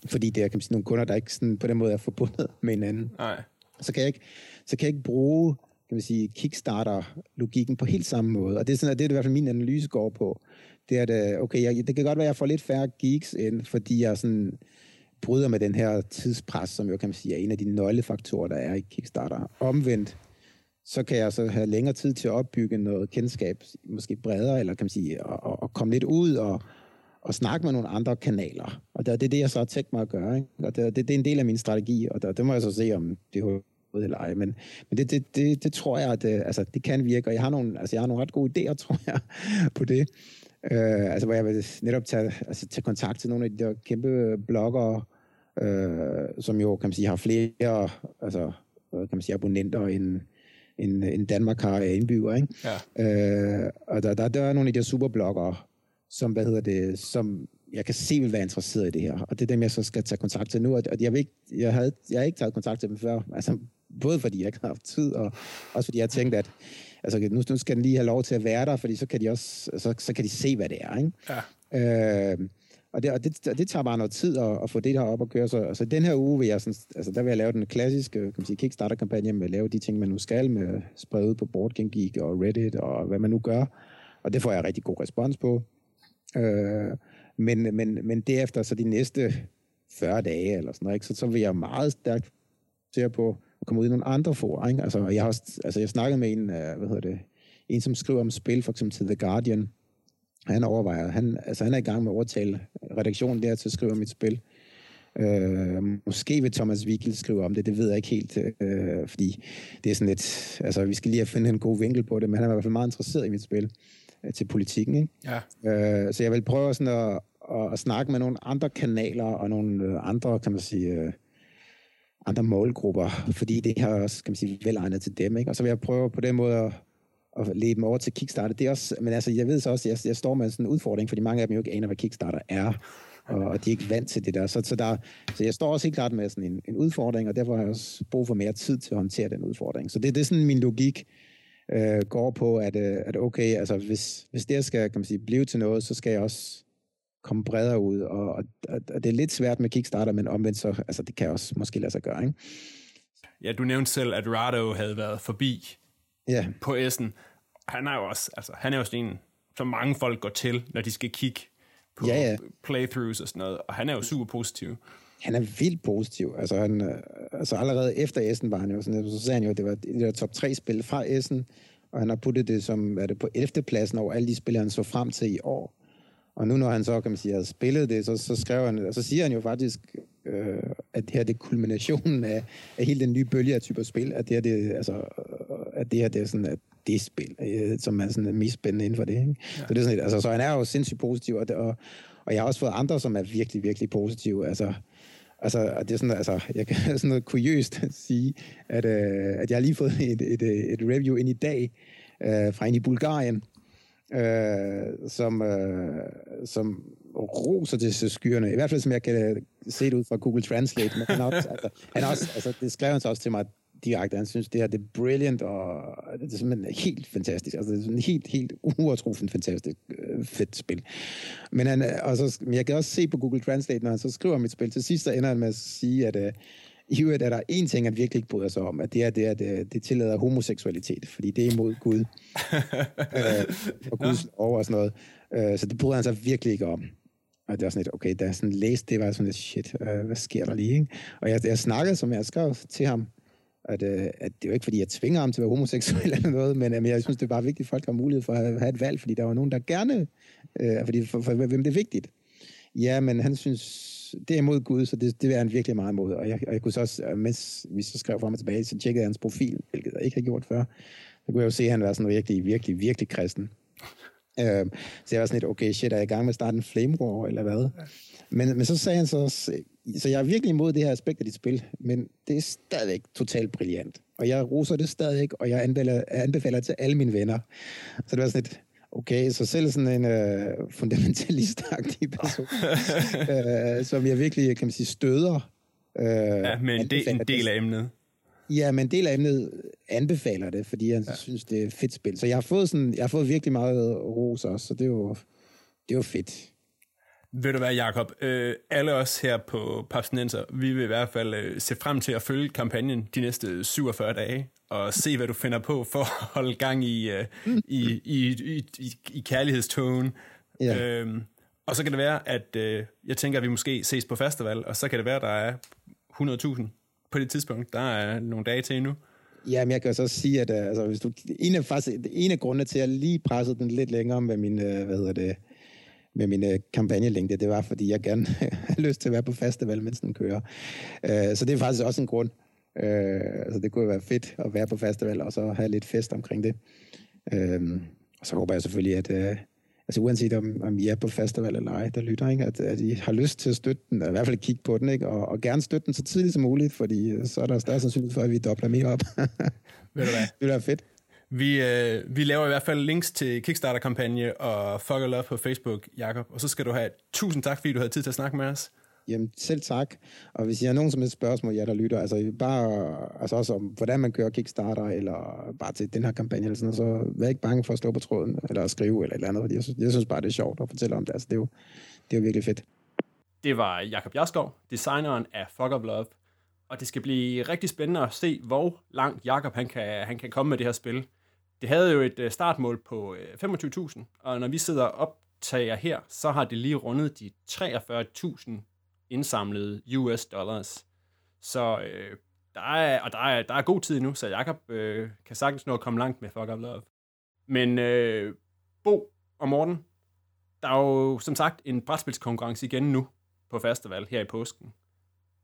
fordi det er kan man sige, nogle kunder, der ikke sådan, på den måde er forbundet med hinanden, Nej. så kan jeg ikke, så kan jeg ikke bruge kan man sige, Kickstarter-logikken på helt samme måde. Og det er, sådan, at det er i hvert fald min analyse går på. Det er, at, øh, okay, jeg, det kan godt være, at jeg får lidt færre geeks ind, fordi jeg sådan bryder med den her tidspres, som jo kan man sige er en af de nøglefaktorer, der er i Kickstarter. Omvendt, så kan jeg så have længere tid til at opbygge noget kendskab, måske bredere, eller kan man sige, og, og, komme lidt ud og, og snakke med nogle andre kanaler. Og det, er det, jeg så har tænkt mig at gøre. Ikke? Og det, det, det er en del af min strategi, og der, det må jeg så se, om det er eller ej. Men, men det, det, det, det tror jeg, at det, altså, det kan virke, og jeg har nogle, altså, jeg har nogle ret gode idéer, (laughs) tror jeg, på det. Øh, altså, hvor jeg vil netop tage, altså, tage kontakt til nogle af de der kæmpe bloggere, øh, som jo, kan man sige, har flere altså, kan man sige, abonnenter end, end, end Danmark har af indbyggere. Ikke? Ja. Øh, og der, der, der er nogle af de der superbloggere, som, hvad hedder det, som jeg kan se vil være interesseret i det her. Og det er dem, jeg så skal tage kontakt til nu. Og jeg, vil ikke, jeg, havde, jeg har ikke taget kontakt til dem før. Altså, både fordi jeg ikke har haft tid, og også fordi jeg tænkte, at altså, nu, nu skal den lige have lov til at være der, fordi så kan de også så, så kan de se, hvad det er. Ikke? Ja. Øh, og det, og det, det tager bare noget tid at, at få det her op og køre. Så altså, den her uge vil jeg, sådan, altså, der vil jeg lave den klassiske kan man sige, Kickstarter-kampagne med at lave de ting, man nu skal, med sprede ud på Boardgame Geek og Reddit og hvad man nu gør. Og det får jeg rigtig god respons på. Øh, men, men, men derefter, så de næste 40 dage eller sådan noget, ikke, så, så vil jeg meget stærkt se på at komme ud i nogle andre for. Ikke? Altså, jeg har også, altså, jeg snakkede med en, uh, hvad hedder det, en, som skriver om spil, for eksempel til The Guardian. Han overvejer, han, altså, han er i gang med at overtale redaktionen der til at skrive om et spil. Uh, måske vil Thomas Wigel skrive om det, det ved jeg ikke helt, uh, fordi det er sådan lidt, altså vi skal lige have fundet en god vinkel på det, men han er i hvert fald meget interesseret i mit spil uh, til politikken. Ikke? Ja. Uh, så jeg vil prøve sådan at, at, at snakke med nogle andre kanaler og nogle andre, kan man sige, andre målgrupper, fordi det her også, kan man sige, velegnet til dem, ikke? Og så vil jeg prøve på den måde at, at lede dem over til Kickstarter. Det er også, men altså, jeg ved så også, at jeg, jeg står med sådan en udfordring, fordi mange af dem jo ikke aner, hvad Kickstarter er, og, og de er ikke vant til det der. Så, så, der, så jeg står også helt klart med sådan en, en udfordring, og derfor har jeg også brug for mere tid til at håndtere den udfordring. Så det, det er sådan min logik øh, går på, at, øh, at okay, altså hvis, hvis det skal kan man sige, blive til noget, så skal jeg også komme bredere ud, og, og, og det er lidt svært med Kickstarter, men omvendt så, altså det kan også måske lade sig gøre, ikke? Ja, du nævnte selv, at Rado havde været forbi ja. på Essen. Han er jo også, altså, han er jo sådan en, som mange folk går til, når de skal kigge på ja, ja. playthroughs og sådan noget, og han er jo super positiv. Han er vildt positiv. Altså, han, øh, altså allerede efter Essen var han jo sådan, så sagde han jo, at det var det der top 3 spil fra Essen, og han har puttet det som, er det på 11. pladsen over alle de spil, han så frem til i år. Og nu når han så, kan man sige, har spillet det, så, så skriver han, og så siger han jo faktisk, øh, at det her det er kulminationen af, af hele den nye bølge af typer spil, at det her, det, altså, at det her det er sådan, at det spil, øh, som er sådan mest spændende inden for det. Ikke? Ja. Så, det er sådan altså, så han er jo sindssygt positiv, og, og, og jeg har også fået andre, som er virkelig, virkelig positive. Altså, Altså, det er sådan, altså, jeg kan (laughs) sådan noget kuriøst sige, at, øh, at jeg har lige fået et, et, et review ind i dag øh, fra en i Bulgarien, øh, som, øh, som roser til skyerne. I hvert fald, som jeg kan øh, se det ud fra Google Translate. Men han, også, altså, han også, altså, det skrev han så også til mig direkte. Han synes, det her det er brilliant, og det er simpelthen helt fantastisk. Altså, det er sådan helt, helt uovertruffen fantastisk øh, fedt spil. Men, han, øh, og så, men jeg kan også se på Google Translate, når han så skriver mit spil, til sidst så ender han med at sige, at øh, i øvrigt er der en ting, han virkelig ikke bryder sig om, at det er, det, er, det, det tillader homoseksualitet, fordi det er imod Gud. (laughs) øh, og Guds lov og sådan noget. Øh, så det bryder han sig virkelig ikke om. Og det var sådan lidt, okay, da jeg sådan læste det, var sådan lidt, shit, øh, hvad sker der lige? Ikke? Og jeg, jeg snakkede, som jeg skrev til ham, at, øh, at det er jo ikke, fordi jeg tvinger ham til at være homoseksuel (laughs) eller noget, men øh, jeg synes, det er bare vigtigt, at folk har mulighed for at have et valg, fordi der var nogen, der gerne, øh, fordi for, for, for hvem det er vigtigt. Ja, men han synes, det er imod Gud, så det, det er han virkelig meget imod. Og jeg, og jeg kunne så også, øh, mens vi så skrev frem og tilbage, så tjekkede jeg hans profil, hvilket jeg ikke har gjort før. Så kunne jeg jo se, at han var sådan virkelig, virkelig, virkelig kristen. (laughs) Øh, så jeg var sådan lidt, okay, shit, er jeg i gang med at starte en flame war, eller hvad? Men, men så sagde han så også, så jeg er virkelig imod det her aspekt af dit spil, men det er stadigvæk totalt brilliant. Og jeg roser det stadig, og jeg anbefaler, anbefaler det til alle mine venner. Så det var sådan lidt, Okay, så selv sådan en øh, fundamentalistagtig person, (laughs) øh, som jeg virkelig, kan man sige, støder. Øh, ja, men en, del, en del af emnet. Ja, men en del af emnet anbefaler det, fordi jeg ja. synes, det er et fedt spil. Så jeg har fået, sådan, jeg har fået virkelig meget ros også, så det er jo, det er jo fedt. Ved du hvad, Jacob? Øh, alle os her på Papsnenser, vi vil i hvert fald øh, se frem til at følge kampagnen de næste 47 dage, og se, hvad du finder på for at holde gang i, øh, i, i, i, i, i kærlighedstogen. Ja. Øhm, og så kan det være, at øh, jeg tænker, at vi måske ses på festival, og så kan det være, at der er 100.000 på det tidspunkt. Der er nogle dage til endnu. Ja, men jeg kan så sige, at altså, hvis du, en, af, faktisk, en af grundene til, at jeg lige pressede den lidt længere med min, hvad hedder det, med min uh, kampagnelængde, det var, fordi jeg gerne (laughs) har lyst til at være på festival, mens den kører. Uh, så det er faktisk også en grund. Uh, altså, det kunne være fedt at være på festival, og så have lidt fest omkring det. Uh, og så håber jeg selvfølgelig, at, uh, altså uanset om, om I er på festival eller ej, der lytter, ikke, at, at I har lyst til at støtte den, eller i hvert fald kigge på den, ikke, og, og gerne støtte den så tidligt som muligt, fordi så er der større sandsynlighed for, at vi dobler mere op. (laughs) Ved du hvad? Det vil være fedt. Vi, øh, vi laver i hvert fald links til Kickstarter-kampagne og Fuck Love på Facebook, Jakob. Og så skal du have tusind tak, fordi du havde tid til at snakke med os. Jamen, selv tak. Og hvis I har nogen som helst spørgsmål, jer der lytter, altså bare altså også om, hvordan man kører Kickstarter, eller bare til den her kampagne, eller sådan noget, så vær ikke bange for at stå på tråden, eller at skrive, eller et eller andet, fordi jeg synes, jeg synes bare, det er sjovt at fortælle om det. Altså, det er jo, det er jo virkelig fedt. Det var Jakob Jaskov, designeren af Fuck of Love, og det skal blive rigtig spændende at se, hvor langt Jakob han kan, han kan komme med det her spil. Det havde jo et øh, startmål på øh, 25.000, og når vi sidder og optager her, så har det lige rundet de 43.000 indsamlede US dollars. Så øh, der er, og der er, der er god tid nu, så Jakob øh, kan sagtens nå at komme langt med Fuck Up Love. Men øh, Bo og Morten, der er jo som sagt en brætspilskonkurrence igen nu på festival her i påsken.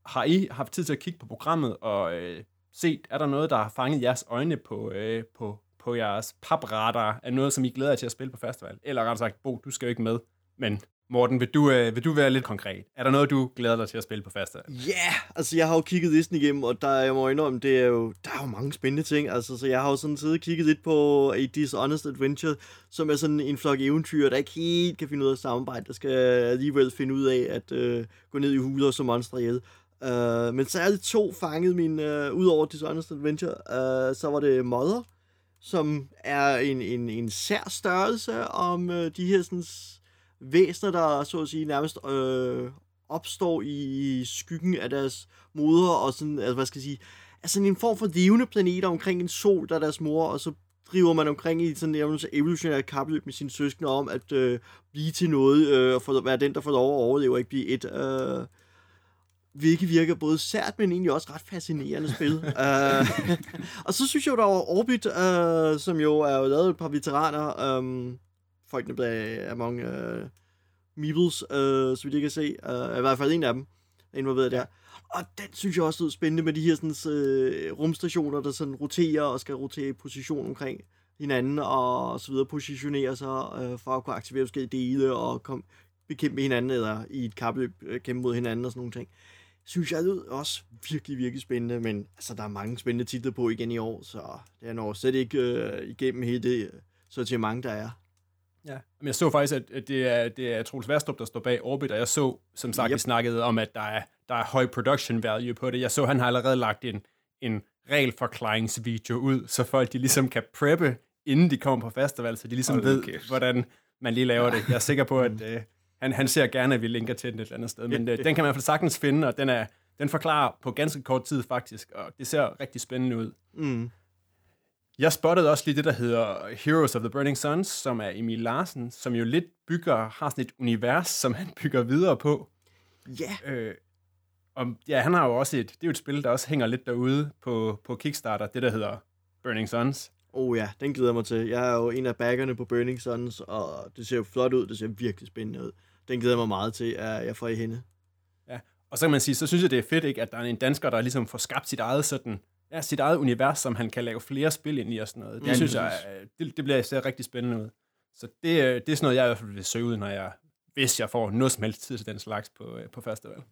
Har I haft tid til at kigge på programmet og øh, set, er der noget, der har fanget jeres øjne på, øh, på, på jeres papradar af noget, som I glæder jer til at spille på festival? Eller ret sagt, Bo, du skal jo ikke med, men Morten, vil du, øh, vil du være lidt konkret? Er der noget, du glæder dig til at spille på festival? Ja, yeah, altså jeg har jo kigget listen igennem, og der, jeg må indrømme, det er jo, der er jo mange spændende ting. Altså, så jeg har jo sådan siddet og kigget lidt på A Dishonest Adventure, som er sådan en flok eventyr, der ikke helt kan finde ud af samarbejde, der skal alligevel finde ud af at øh, gå ned i huler som monstre ihjel. Uh, men særligt to fangede min, uh, ud over Dishonest Adventure, uh, så var det Mother, som er en, en, en sær størrelse om øh, de her sådan, væsener, der så at sige nærmest øh, opstår i skyggen af deres moder, og sådan, altså, hvad skal jeg sige, altså en form for levende planeter omkring en sol, der er deres mor, og så driver man omkring i sådan en evolutionært kapløb med sine søskende om at øh, blive til noget, øh, og for være den, der får lov at overleve, og ikke blive et. Øh, hvilket virker både sært, men egentlig også ret fascinerende spil. uh, (laughs) og så synes jeg, der var Orbit, uh, som jo er jo lavet et par veteraner, um, folkene bag Among uh, Meebles, uh, så vi kan se, uh, i hvert fald en af dem er involveret der. Og den synes jeg også er spændende med de her sådan, uh, rumstationer, der sådan roterer og skal rotere i position omkring hinanden og så videre positionere sig uh, for at kunne aktivere forskellige dele og kom, bekæmpe hinanden eller i et kapløb kæmpe mod hinanden og sådan nogle ting synes jeg det også virkelig, virkelig spændende, men altså, der er mange spændende titler på igen i år, så det er nok slet ikke øh, igennem hele det sortiment, der er. Ja, men jeg så faktisk, at det er, det er Troels Værstrup, der står bag Orbit, og jeg så, som sagt, yep. vi snakkede om, at der er, der er høj production value på det. Jeg så, han har allerede lagt en, en regelforklaringsvideo ud, så folk de ligesom kan preppe, inden de kommer på festival, så de ligesom okay. ved, hvordan man lige laver det. Jeg er sikker på, at øh, han, han ser gerne, at vi linker til den et eller andet sted, men øh, den kan man i hvert fald sagtens finde, og den, er, den forklarer på ganske kort tid faktisk, og det ser rigtig spændende ud. Mm. Jeg spottede også lige det, der hedder Heroes of the Burning Suns, som er Emil Larsen, som jo lidt bygger, har sådan et univers, som han (laughs) bygger videre på. Ja. Yeah. Øh, og ja, han har jo også et, det er jo et spil, der også hænger lidt derude på, på Kickstarter, det der hedder Burning Suns. Oh ja, den glæder mig til. Jeg er jo en af baggerne på Burning Suns, og det ser jo flot ud, det ser virkelig spændende ud den glæder mig meget til, at jeg får i hende. Ja, og så kan man sige, så synes jeg, det er fedt, ikke, at der er en dansker, der ligesom får skabt sit eget sådan, ja, sit eget univers, som han kan lave flere spil ind i og sådan noget. Det ja, synes jeg, det, det bliver ser rigtig spændende ud. Så det, øh, det er sådan noget, jeg i hvert fald vil søge ud, når jeg, hvis jeg får noget som helst tid til den slags på, øh, på festival.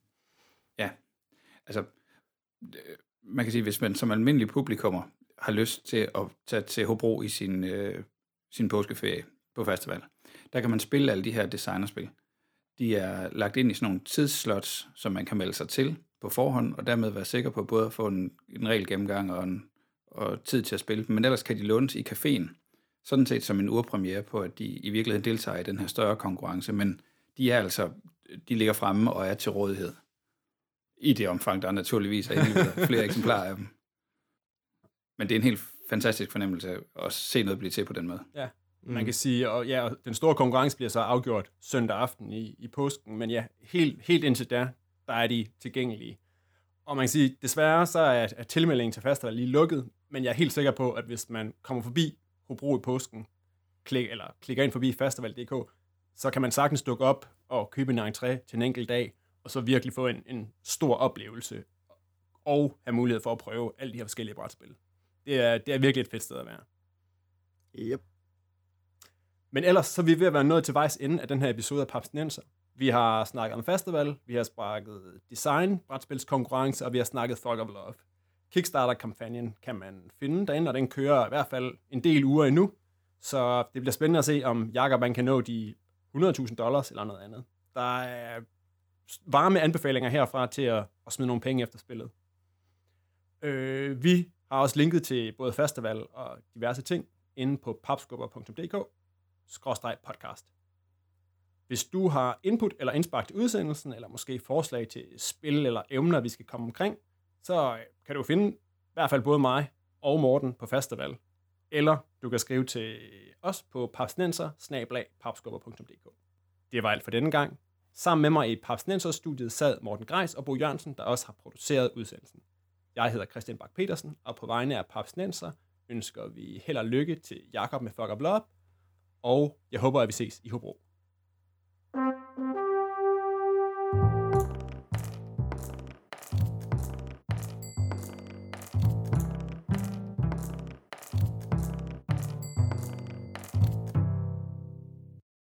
Ja, altså, man kan sige, hvis man som almindelig publikummer har lyst til at tage til Hobro i sin, øh, sin påskeferie, på festival. Der kan man spille alle de her designerspil. De er lagt ind i sådan nogle tidsslots, som man kan melde sig til på forhånd, og dermed være sikker på både at få en, en regel gennemgang og, en, og tid til at spille dem. Men ellers kan de lånes i caféen, sådan set som en urpremiere på, at de i virkeligheden deltager i den her større konkurrence, men de er altså, de ligger fremme og er til rådighed. I det omfang, der naturligvis er (laughs) flere eksemplarer af dem. Men det er en helt fantastisk fornemmelse at se noget blive til på den måde. Ja, mm. man kan sige, og ja, den store konkurrence bliver så afgjort søndag aften i, i påsken, men ja, helt, helt indtil da, der er de tilgængelige. Og man kan sige, desværre så er, er tilmeldingen til festival lige lukket, men jeg er helt sikker på, at hvis man kommer forbi Hobro i påsken, klik, eller klikker ind forbi festival.dk, så kan man sagtens dukke op og købe en entré til en enkelt dag, og så virkelig få en, en stor oplevelse, og have mulighed for at prøve alle de her forskellige brætspil. Det er, det er virkelig et fedt sted at være. Yep. Men ellers så er vi ved at være nået til vejs ende af den her episode af Papsnenser. Vi har snakket om festival, vi har sparket design, brætspilskonkurrence, og vi har snakket Thug of Love. Kickstarter-kampagnen kan man finde derinde, og den kører i hvert fald en del uger endnu. Så det bliver spændende at se, om Jakob man kan nå de 100.000 dollars eller noget andet. Der er varme anbefalinger herfra til at, at smide nogle penge efter spillet. Øh, vi har også linket til både festival og diverse ting inde på papskubber.dk podcast. Hvis du har input eller indspark til udsendelsen, eller måske forslag til spil eller emner, vi skal komme omkring, så øh, kan du finde i hvert fald både mig og Morten på festival. Eller du kan skrive til os på papsnenser Det var alt for denne gang. Sammen med mig i Papsnenser-studiet sad Morten Greis og Bo Jørgensen, der også har produceret udsendelsen. Jeg hedder Christian Bak petersen og på vegne af Papsnenser ønsker vi held og lykke til Jakob med Fuck Up Love, og jeg håber, at vi ses i Hobro.